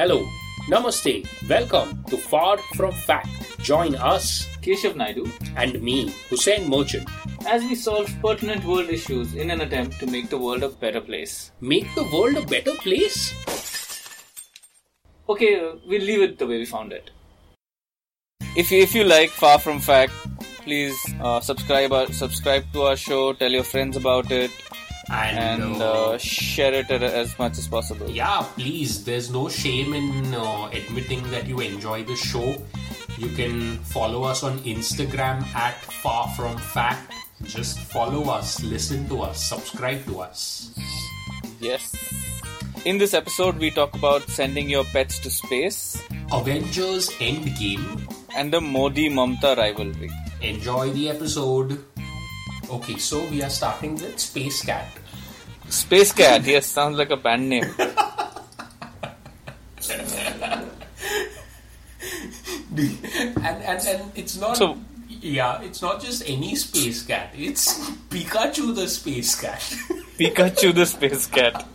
Hello, Namaste, welcome to Far From Fact. Join us, Keshav Naidu, and me, Hussein Merchant, as we solve pertinent world issues in an attempt to make the world a better place. Make the world a better place? Okay, uh, we'll leave it the way we found it. If you, if you like Far From Fact, please uh, subscribe our, subscribe to our show, tell your friends about it, and, and uh, uh, share it as much as possible. Yeah, please. There's no shame in uh, admitting that you enjoy the show. You can follow us on Instagram at Far From Fact. Just follow us, listen to us, subscribe to us. Yes. In this episode, we talk about sending your pets to space, Avengers Endgame, and the Modi Mamta rivalry. Enjoy the episode. Okay, so we are starting with Space Cat. Space Cat, yes, sounds like a band name. and, and and it's not So- yeah, it's not just any space cat. It's Pikachu the space cat. Pikachu the Space Cat.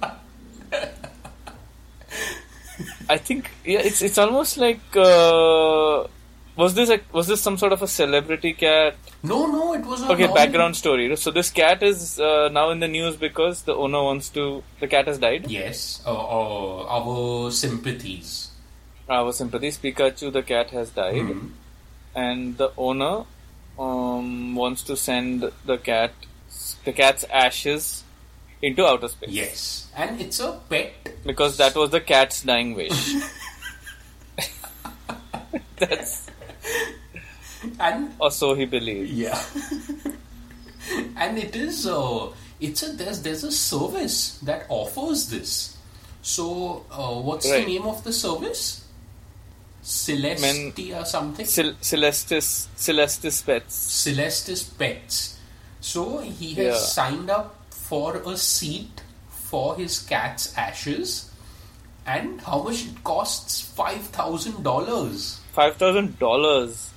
I think yeah, it's it's almost like uh, was this a, was this some sort of a celebrity cat? no, no, it was a Okay, normal- background story. So this cat is uh, now in the news because the owner wants to. The cat has died. Yes, uh, uh, our sympathies. Our sympathies. Pikachu the cat has died, Hmm. and the owner um, wants to send the cat the cat's ashes into outer space. Yes, and it's a pet. because that was the cat's dying wish. That's And or so he believed. yeah, and it is. Uh, it's a there's there's a service that offers this. So, uh, what's Right. the name of the service? Celestia something. Cel- Celestis Celestis Pets. Celestis Pets. So he has Yeah. signed up for a seat for his cat's ashes. And how much it costs? Five thousand dollars. Five thousand dollars.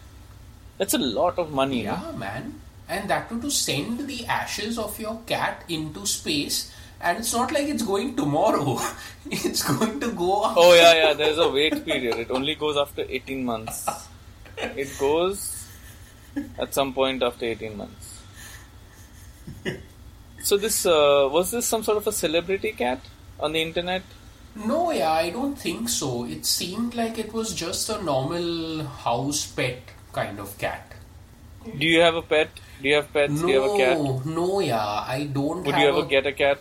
That's a lot of money. Yeah, man. And that too to send the ashes of your cat into space. And it's not like it's going tomorrow. it's going to go. Oh yeah, yeah. There's a wait period. It only goes after eighteen months. It goes at some point after eighteen months. So this uh, was this some sort of a celebrity cat on the internet? No, yeah, I don't think so. It seemed like it was just a normal house pet kind of cat. Do you have a pet? Do you have pets? No, Do you have a cat? no, yeah, I don't. Would you ever a, get a cat?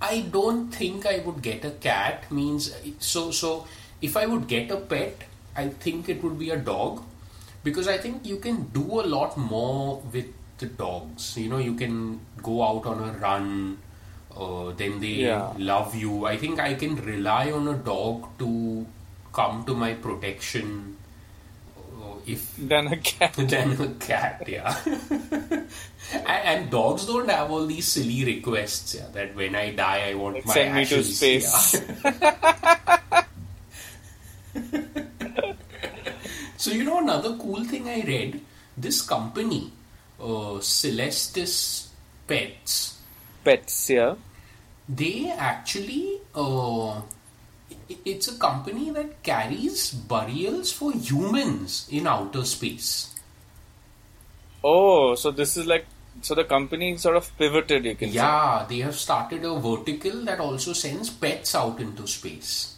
I don't think I would get a cat. Means so so. If I would get a pet, I think it would be a dog, because I think you can do a lot more with the dogs. You know, you can go out on a run. Uh, then they Yeah. love you. I think I can rely on a dog to come to my protection. Uh, if Than a cat. than a cat, yeah. and, and dogs don't have all these silly requests, yeah. That when I die, I want my Send me to space. yeah. so you know another cool thing I read. This company, uh, Celestis Pets, Pets, yeah. They actually uh, it's a company that carries burials for humans in outer space. Oh, so this is like so the company sort of pivoted, you can say. Yeah, they have started a vertical that also sends pets out into space.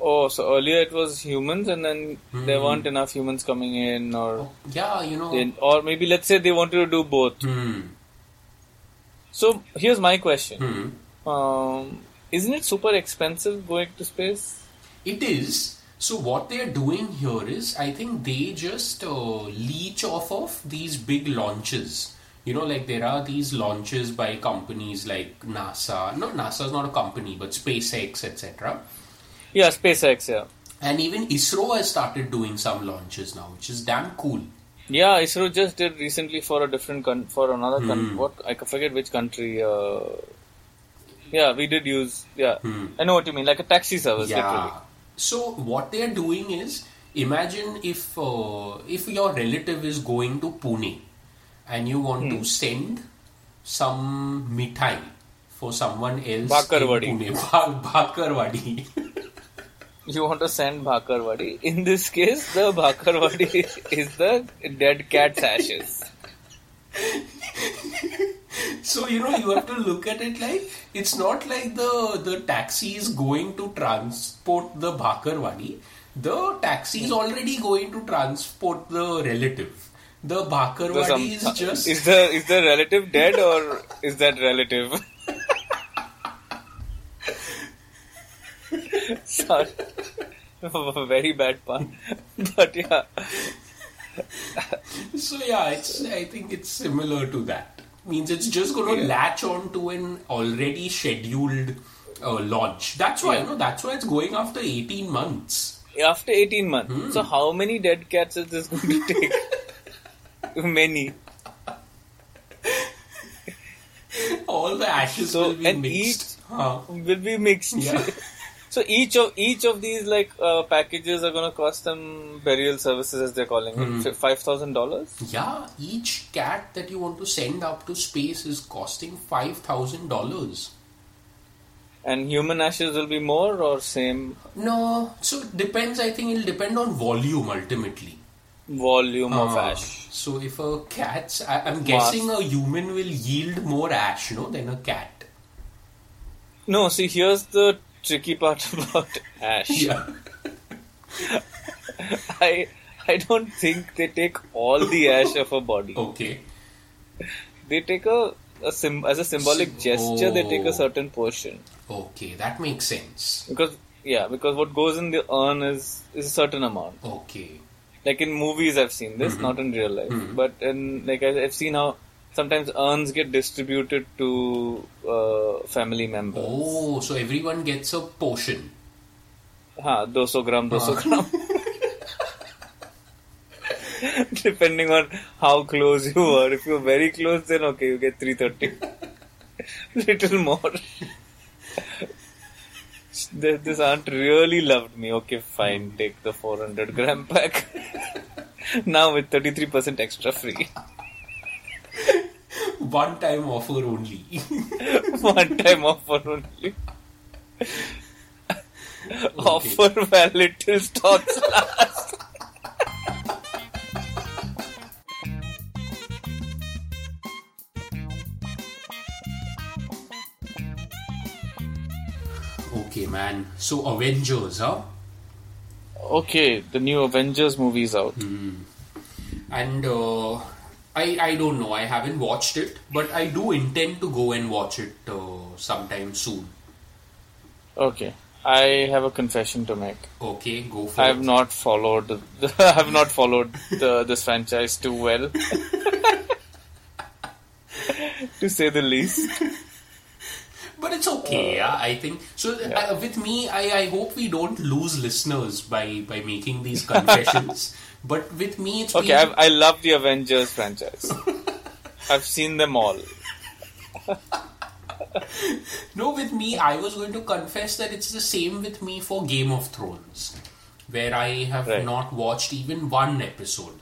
Oh, so earlier it was humans, and then there Hmm. weren't enough humans coming in, or Yeah, you know. they, or maybe let's say they wanted to do both. Hmm. So here's my question: Hmm. Um, Isn't it super expensive going to space? It is. So what they are doing here is, I think they just uh, leech off of these big launches. You know, like there are these launches by companies like NASA. No, NASA is not a company, but SpaceX, etc. Yeah, SpaceX. Yeah. And even ISRO has started doing some launches now, which is damn cool. Yeah, ISRO just did recently for a different con- for another country. What I forget which country. Uh, yeah, we did use. Yeah, I know what you mean. Like a taxi service, Hmm. Yeah. literally. So what they are doing is, imagine if uh, if your relative is going to Pune, and you want Hmm. to send some mithai for someone else Bakarwadi. in Pune. Ba- Bakarwadi. You want to send Bhakarwadi. In this case, the Bhakarwadi is the dead cat's ashes. so you know you have to look at it like it's not like the the taxi is going to transport the Bakarwadi. The taxi is already going to transport the relative. The some- is just is the is the relative dead or is that relative? Sorry. Very bad pun. But yeah. So yeah, it's I think it's similar to that. Means it's just going to latch on to an already scheduled uh, launch. That's why, you know, that's why it's going after 18 months. After 18 months. Hmm. So how many dead cats is this going to take? many. All the ashes So, will be mixed. Huh. Will be mixed. Yeah. So each of each of these like uh, packages are going to cost them burial services as they're calling Hmm. it, five thousand dollars. Yeah, each cat that you want to send up to space is costing $5,000. And human ashes will be more or same No, so it depends. I think it'll depend on volume ultimately. volume of Ah, ash. So if a cat's, I, I'm guessing a human will yield more ash, no, than a cat. No, see here's the tricky part about ash. Yeah. I I don't think they take all the ash of a body. Okay. They take a, a sim, as a symbolic Sim- gesture. They take a certain portion Okay, that makes sense. because yeah, because what goes in the urn is is a certain amount. Okay. Like in movies, I've seen this, mm-hmm. not in real life, mm-hmm. but in like I- I've seen how sometimes urns get distributed to uh, family members. Oh, so everyone gets a portion. Ha, 200 gram, Ah. 200 gram. Depending on how close you are. If you're very close, then okay, you get 330. Little more. Th- This aunt really loved me. Okay, fine, take the 400 gram pack. now with 33% extra free. One time offer only. One time offer only. Offer valid till stocks last. okay, man. So Avengers, huh? Okay, the new Avengers movie is out. And uh, I I don't know. I haven't watched it, but I do intend to go and watch it uh, sometime soon. Okay, I have a confession to make. Okay, go for I it. have not followed. The, I have not followed the, this franchise too well, to say the least. But it's okay, yeah. I think so. Uh, with me, I, I hope we don't lose listeners by by making these confessions. but with me, it's Okay, been, I love the Avengers franchise. I've seen them all. no. With me, I was going to confess that it's the same with me for Game of Thrones, where I have Right. not watched even one episode.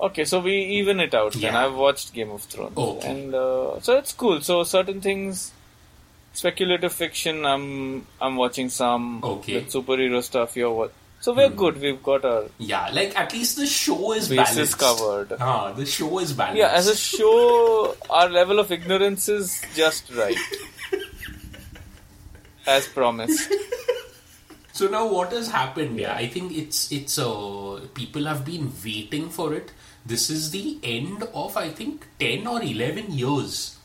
Okay, so we even it out. Then Yeah. I've watched Game of Thrones, Okay. and uh, so it's cool. So certain things, speculative fiction. I'm I'm watching some. Okay. With superhero stuff. You're what? So we're good. We've got our Yeah, like at least the show is bases balanced. covered. Ah, the show is balanced. Yeah, as a show, our level of ignorance is just right. As promised. So now what has happened? Yeah, I think it's it's uh people have been waiting for it. This is the end of I think ten or eleven years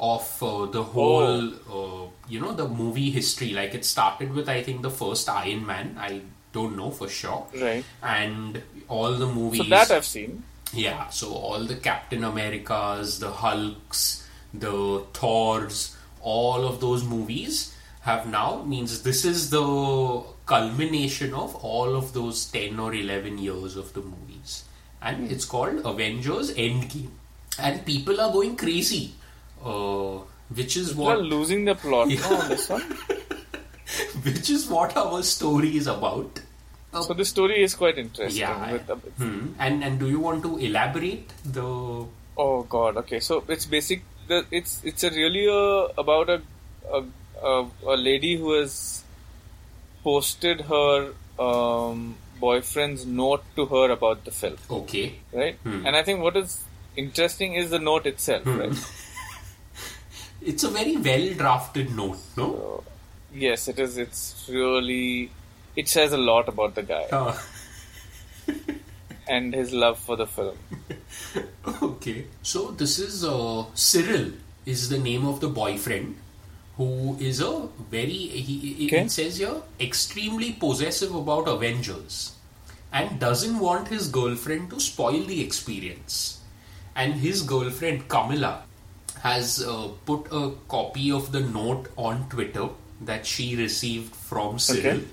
of uh, the whole uh, you know the movie history. Like it started with I think the first Iron Man. I don't know for sure. Right. And all the movies. So that I've seen. Yeah, so all the Captain Americas, the Hulks, the Thors, all of those movies have now means this is the culmination of all of those 10 or 11 years of the movies. And it's called Avengers Endgame. And people are going crazy. Uh, which is People are losing the plot no, on this one. which is what our story is about. So the story is quite interesting. Yeah. The, Hmm. And and do you want to elaborate the oh god. Okay. So it's basic. The, it's it's a really uh, about a, a a a lady who has posted her um, boyfriend's note to her about the film, okay? right? Hmm. And I think what is interesting is the note itself, right? It's a very well drafted note, no? Yes, it is. It's really. It says a lot about the guy Uh, and his love for the film. okay. So this is uh, Cyril is the name of the boyfriend who is a very he, he- Okay. it says here extremely possessive about Avengers and doesn't want his girlfriend to spoil the experience. And his girlfriend Camilla has uh, put a copy of the note on Twitter that she received from Cyril. Okay.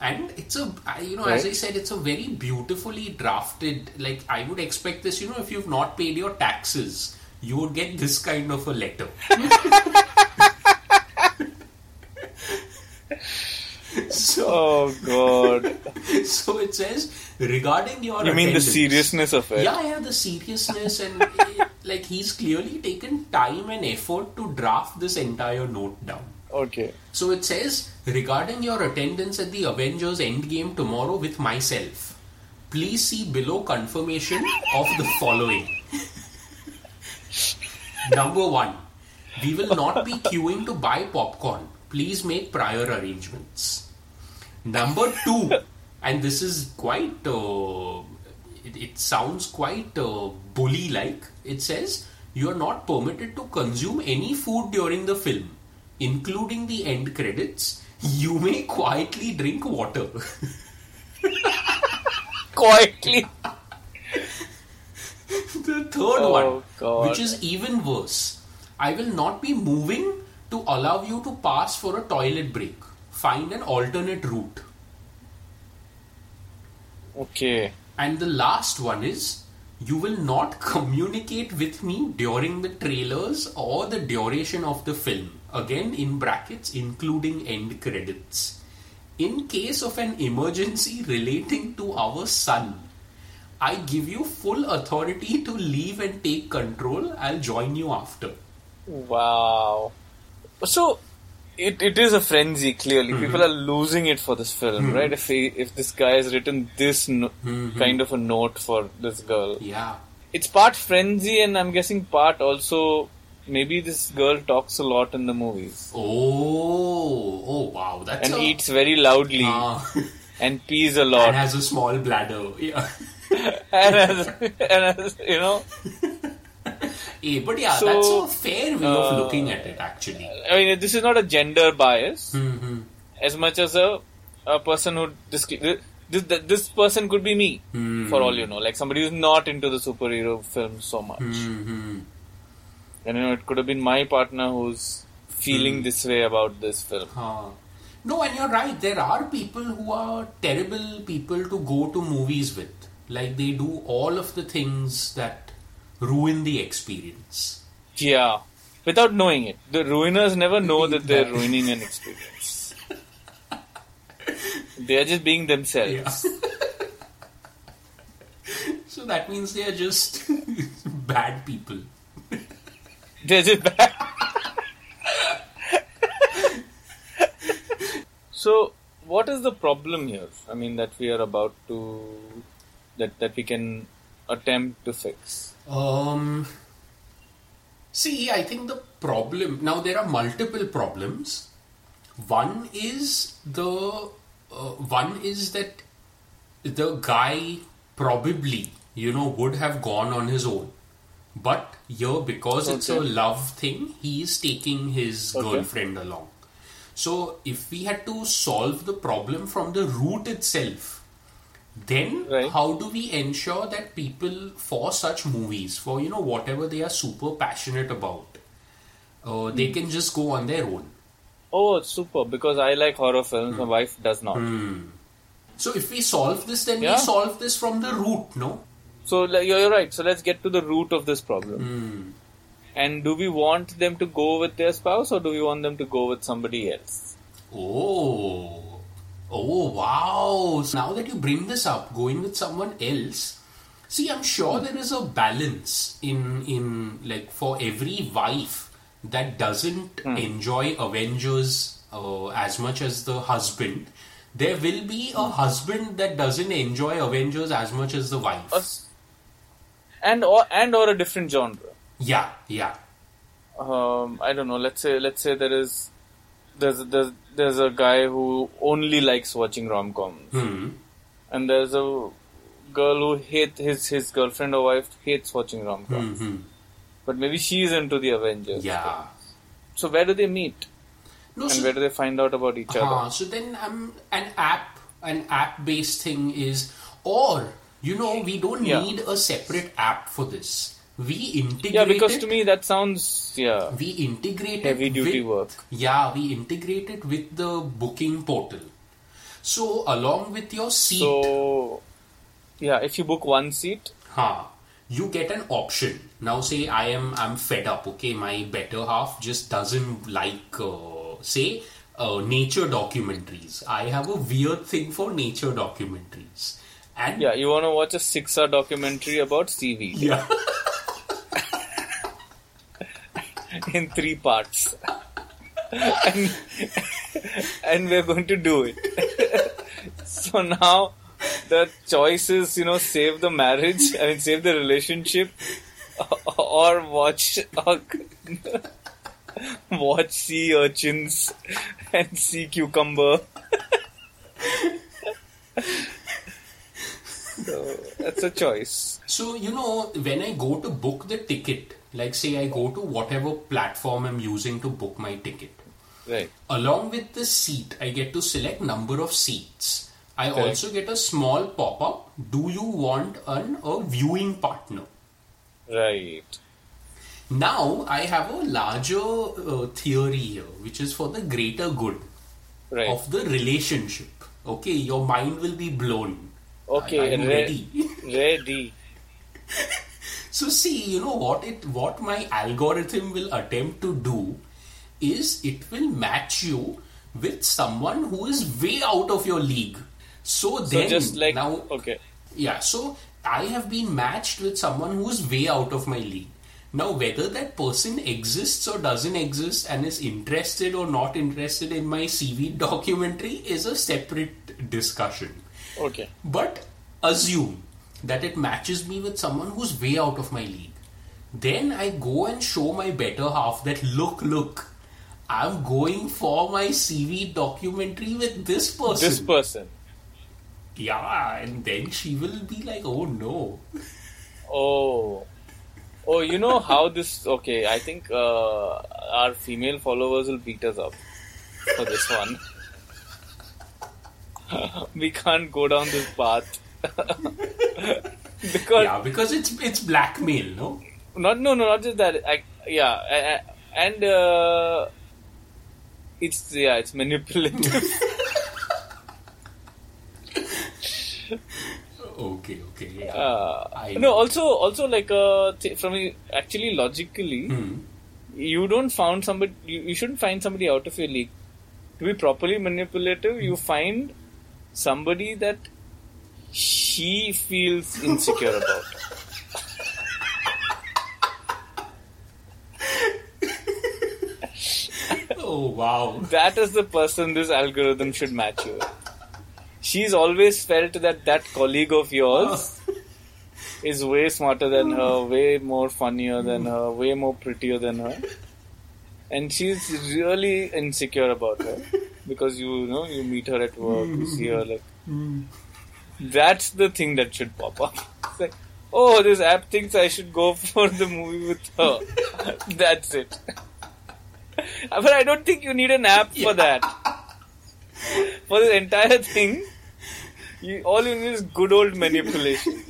And it's a, you know, as I said, it's a very beautifully drafted. Like I would expect this, you know, if you've not paid your taxes, you would get this kind of a letter. so, Oh god! so it says regarding your. You mean the seriousness of it? Yeah, yeah, the seriousness and like he's clearly taken time and effort to draft this entire note down. Okay. So it says, regarding your attendance at the Avengers Endgame tomorrow with myself, please see below confirmation of the following. Number one, we will not be queuing to buy popcorn. Please make prior arrangements. Number two, and this is quite, uh, it, it sounds quite uh, bully like. It says, you are not permitted to consume any food during the film, including the end credits. You may quietly drink water. Quietly. the third Oh, one, God. which is even worse. I will not be moving to allow you to pass for a toilet break. Find an alternate route. Okay. And the last one is you will not communicate with me during the trailers or the duration of the film. Again, in brackets, including end credits. In case of an emergency relating to our son, I give you full authority to leave and take control. I'll join you after. Wow. So it, it is a frenzy. Clearly, mm-hmm. people are losing it for this film, mm-hmm. right? If he, if this guy has written this no, mm-hmm. kind of a note for this girl, Yeah. it's part frenzy, and I'm guessing part also. Maybe this girl talks a lot in the movies Oh, oh wow, that's and a, eats very loudly Ah. and pees a lot and has a small bladder. Yeah. and, has, and has, you know But yeah, So, that's a fair way of uh, looking at it, actually. I mean, this is not a gender bias Mm-hmm. as much as a a person who this this, this person could be me for all you know, like somebody who's not into the superhero films so much. Mm-hmm. And you know, it could have been my partner who's feeling this way about this film. Uh, no, and you're right. There are people who are terrible people to go to movies with. Like they do all of the things that ruin the experience. Yeah, without knowing it, the ruiners never know that they're ruining an experience. they are just being themselves. Yeah. so that means they are just bad people. They're just bad. so, what is the problem here? I mean, that we are about to that that we can attempt to fix. Um, see, I think the problem now there are multiple problems. One is the uh, one is that the guy probably you know would have gone on his own, but here because it's a love thing, he is taking his Okay. girlfriend along. So if we had to solve the problem from the root itself, then Right. how do we ensure that people for such movies for you know whatever they are super passionate about uh, they Hmm. can just go on their own Oh, super! Because I like horror films, my wife does not. So if we solve this, then Yeah. we solve this from the root, no? So you're you're right. So let's get to the root of this problem. And do we want them to go with their spouse, or do we want them to go with somebody else? Oh, oh wow! So now that you bring this up, going with someone else. See, I'm sure there is a balance in in like for every wife that doesn't enjoy Avengers uh, as much as the husband. There will be a husband that doesn't enjoy Avengers as much as the wife. And or and or a different genre. Yeah, yeah. um, I don't know. Let's say let's say there is there's there's there's a guy who only likes watching rom coms, Hmm. and there's a girl who hate his his girlfriend or wife hates watching rom coms, Hmm. but maybe she's into the Avengers. Yeah. So where do they meet, No, and so- where do they find out about each Uh-huh. other? So then, um, an app, an app-based thing is, or you know, we don't Yeah. need a separate app for this. We integrate. Yeah, because to me that sounds yeah we integrate heavy duty with, work. Yeah, we integrate it with the booking portal. So along with your seat, So yeah, if you book one seat, huh, you get an option. Now say I am I'm fed up. Okay, my better half just doesn't like uh, say uh, nature documentaries. I have a weird thing for nature documentaries. And yeah, you want to watch a six-hour documentary about seaweed yeah. in three parts. and, and we're going to do it. so now the choice is, you know, save the marriage, I mean, save the relationship, or watch, or watch sea urchins and sea cucumber. so that's a choice. So, you know, when I go to book the ticket, like say I go to whatever platform I'm using to book my ticket, Right. along with the seat, I get to select number of seats. I also get a small pop-up. Do you want an, a viewing partner? Right. Now I have a larger uh, theory here, which is for the greater good Right. of the relationship. Okay, your mind will be blown. Okay, re- ready. Ready. So see, you know what it what my algorithm will attempt to do is it will match you with someone who is way out of your league. So So then just like now okay. yeah, so I have been matched with someone who is way out of my league. Now, whether that person exists or doesn't exist and is interested or not interested in my CV documentary is a separate discussion. Okay. But assume that it matches me with someone who's way out of my league. Then I go and show my better half that look, look, I'm going for my CV documentary with this person. This person. yeah, and then she will be like, oh no. Oh. Oh, you know how this. Okay, I think uh, our female followers will beat us up for this one. we can't go down this path. because Yeah, because it's it's blackmail, no? not no no not just that I, yeah I, I- and uh, it's yeah it's manipulative Okay, okay. Yeah. uh, no also also like uh, th- from actually logically Hmm. you don't found somebody you, you shouldn't find somebody out of your league to be properly manipulative you find somebody that she feels insecure about Oh wow. that is the person this algorithm should match you with. She's always felt that that colleague of yours is way smarter than oh. her, way more funnier than her, way more prettier than her. And she's really insecure about her because you, know you meet her at work, you see her like. Hmm. Hmm. Hmm. That's the thing that should pop up. It's like, oh, this app thinks I should go for the movie with her. That's it. But I don't think you need an app for that. For this entire thing, you, all you need is good old manipulation.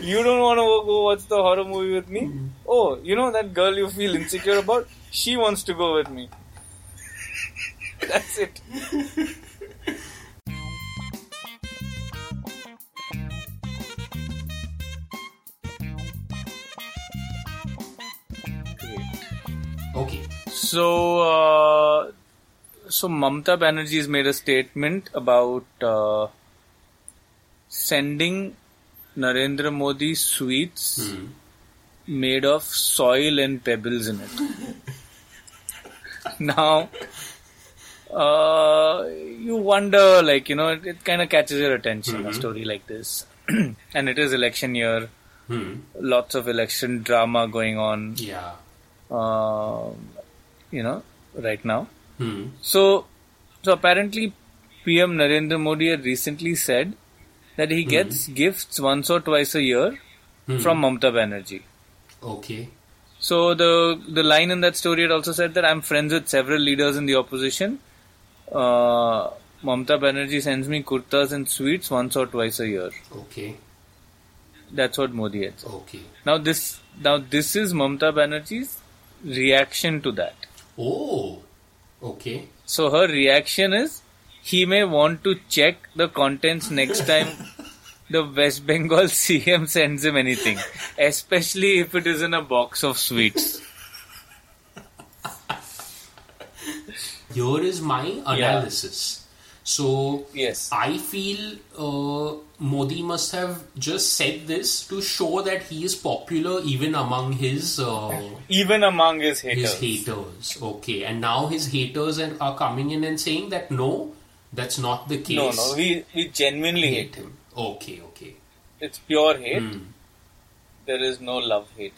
you don't want to go watch the horror movie with me? Mm-hmm. Oh, you know that girl you feel insecure about? she wants to go with me. That's it. Okay. So, uh, so Mamta Banerjee has made a statement about uh, sending Narendra Modi sweets made of soil and pebbles in it. now, uh, you wonder, like, you know, it, it kind of catches your attention, a story like this. and it is election year, Hmm. lots of election drama going on, Yeah. Um, you know, right now. Hmm. So, so apparently, PM Narendra Modi had recently said that he gets gifts once or twice a year from Mamta Banerjee. Okay. So the the line in that story had also said that I'm friends with several leaders in the opposition. Uh, Mamta Banerjee sends me kurtas and sweets once or twice a year. Okay. That's what Modi had said. Okay. Now this now this is Mamta Banerjee's reaction to that. Oh. Okay. So her reaction is he may want to check the contents next time the West Bengal CM sends him anything, especially if it is in a box of sweets. Here is my analysis. So Yes. I feel uh, Modi must have just said this to show that he is popular even among his uh, Even among his his haters. Okay, and now his haters are, are coming in and saying that no, that's not the case. No, no, we, we genuinely hate him. Okay, okay, It's pure hate. Hmm. There is no love hate.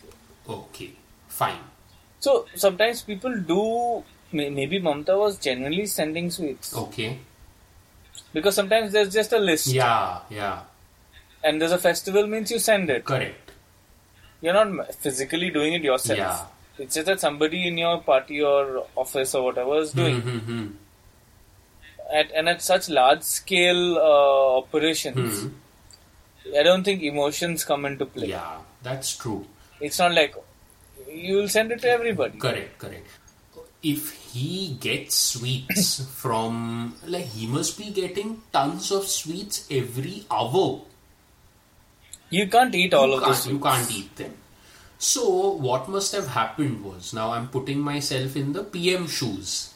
okay, fine. So sometimes people do. Maybe Mamta was genuinely sending sweets Okay, because sometimes there's just a list, yeah, yeah, and there's a festival means you send it. correct. You're not physically doing it yourself. Yeah. It's just that somebody in your party or office or whatever is doing. Mm-hmm. At, and at such large scale uh, operations, I don't think emotions come into play. Yeah, that's true. It's not like you will send it to everybody. Correct, correct. If he gets sweets from, like, he must be getting tons of sweets every hour. You can't eat all you of this. You can't eat them. So, what must have happened was now I'm putting myself in the PM shoes.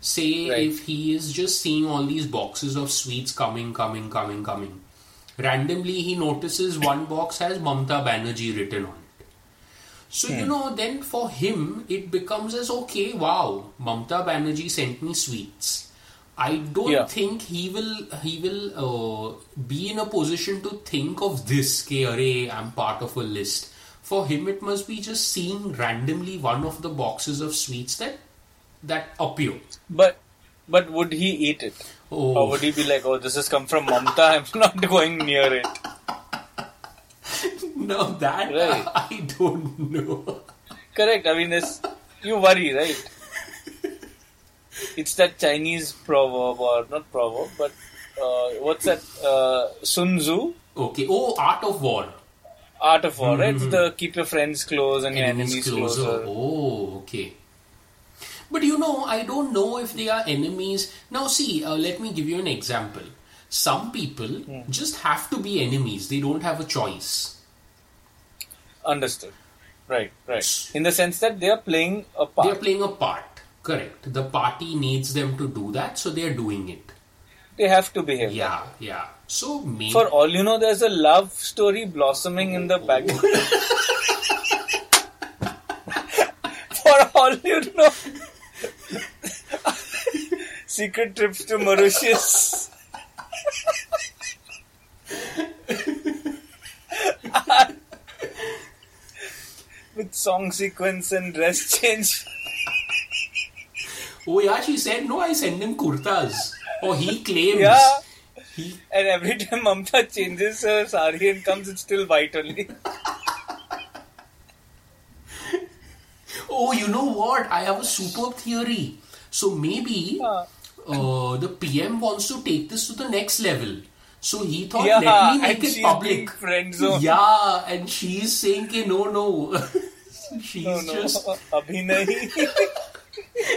Say Right. if he is just seeing all these boxes of sweets coming, coming, coming, coming. Randomly, he notices one box has Mamta Banerjee written on it. So, Hmm. you know, then for him, it becomes as okay, wow, Mamta Banerjee sent me sweets. I don't Yeah. think he will he will uh, be in a position to think of this. Ke, array, I'm part of a list. For him, it must be just seeing randomly one of the boxes of sweets that that appear. But but would he eat it? Oh, Or would he be like, oh, this has come from Mamta, I'm not going near it? No, that Right. I don't know. Correct. I mean, it's, you worry, right? It's that Chinese proverb, or not proverb, but uh, what's that? Uh, Sun Tzu, Okay. Oh, art of war. Art of War, right? It's the keep your friends close and your enemies closer. Oh, okay. But you know, I don't know if they are enemies. Now, see, uh, let me give you an example. Some people Hmm. just have to be enemies, they don't have a choice. Understood. Right, right. In the sense that they are playing a part. They are playing a part. Correct. The party needs them to do that, so they are doing it. They have to behave. Yeah, yeah. So maybe. For all you know, there's a love story blossoming in the oh. background. For all you know, secret trips to Mauritius. With song sequence and dress change. oh, yeah, she said, no, I send him kurtas. Or he claims. Yeah. He, And every time Mamta changes her sari and comes, it's still white only. oh, you know what? I have a superb theory. So maybe Ah. uh, the PM wants to take this to the next level. So he thought, Yeah, let me make it public. friend zoned. Yeah, and she's saying, "Ke no, no." she's No, no, just abhi nahi.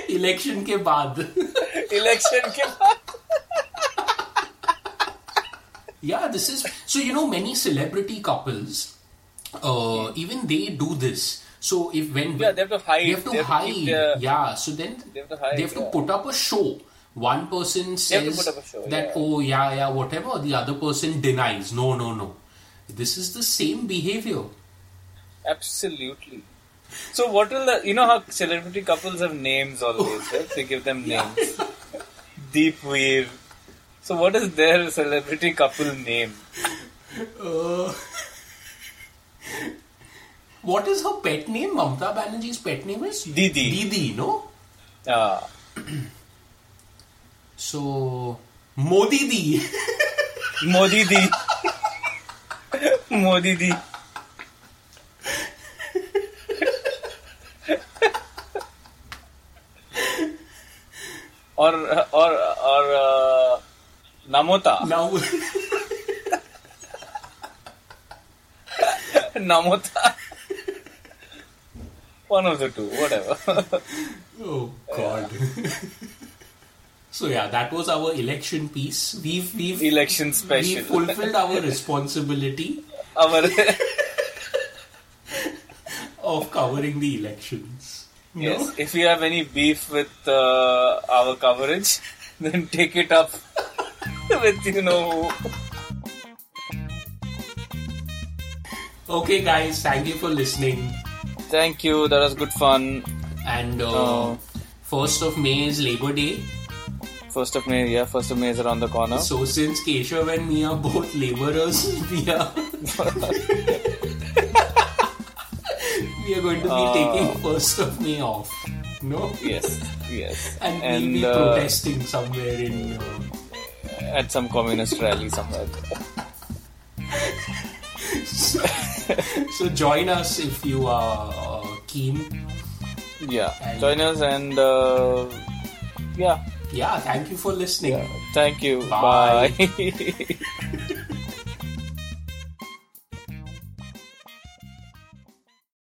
Election के बाद election के बाद yeah this is so you know many celebrity couples uh, even they do this so if when Yeah, they have to hide. they have to They have to hide keep their- yeah so then They have to hide, they have to yeah. put up a show one person have to says put up a show, that yeah. oh yeah yeah whatever the other person denies no no no this is the same behavior Absolutely. So what will the you know how celebrity couples have names always, right? They give them names. Deep Veer. So what is their celebrity couple name? Uh, what is her pet name Mamta Banerjee's pet name is Didi. Didi no Ah. so Modi Di Modi Di. Modi Di. Or or or uh, Namota. now Namota. One of the two, whatever. Oh God. so yeah, that was our election piece. We've we've Election special we fulfilled our responsibility Our of covering the elections. No? yes. If you have any beef with uh, our coverage, then take it up with you know. Okay, guys, thank you for listening. Thank you. That was good fun. And uh, Oh. first of May is Labor Day. First of May, yeah. First of May is around the corner. So since Keshav and me are both laborers, we are we are going to be Uh. taking first of May off. No. yes, yes. And, we'll be uh, protesting somewhere in. Uh, at some communist rally somewhere. so join us if you are uh, keen. Yeah. And- Join us and uh, yeah. Yeah, thank you for listening. Thank you. Bye. Bye.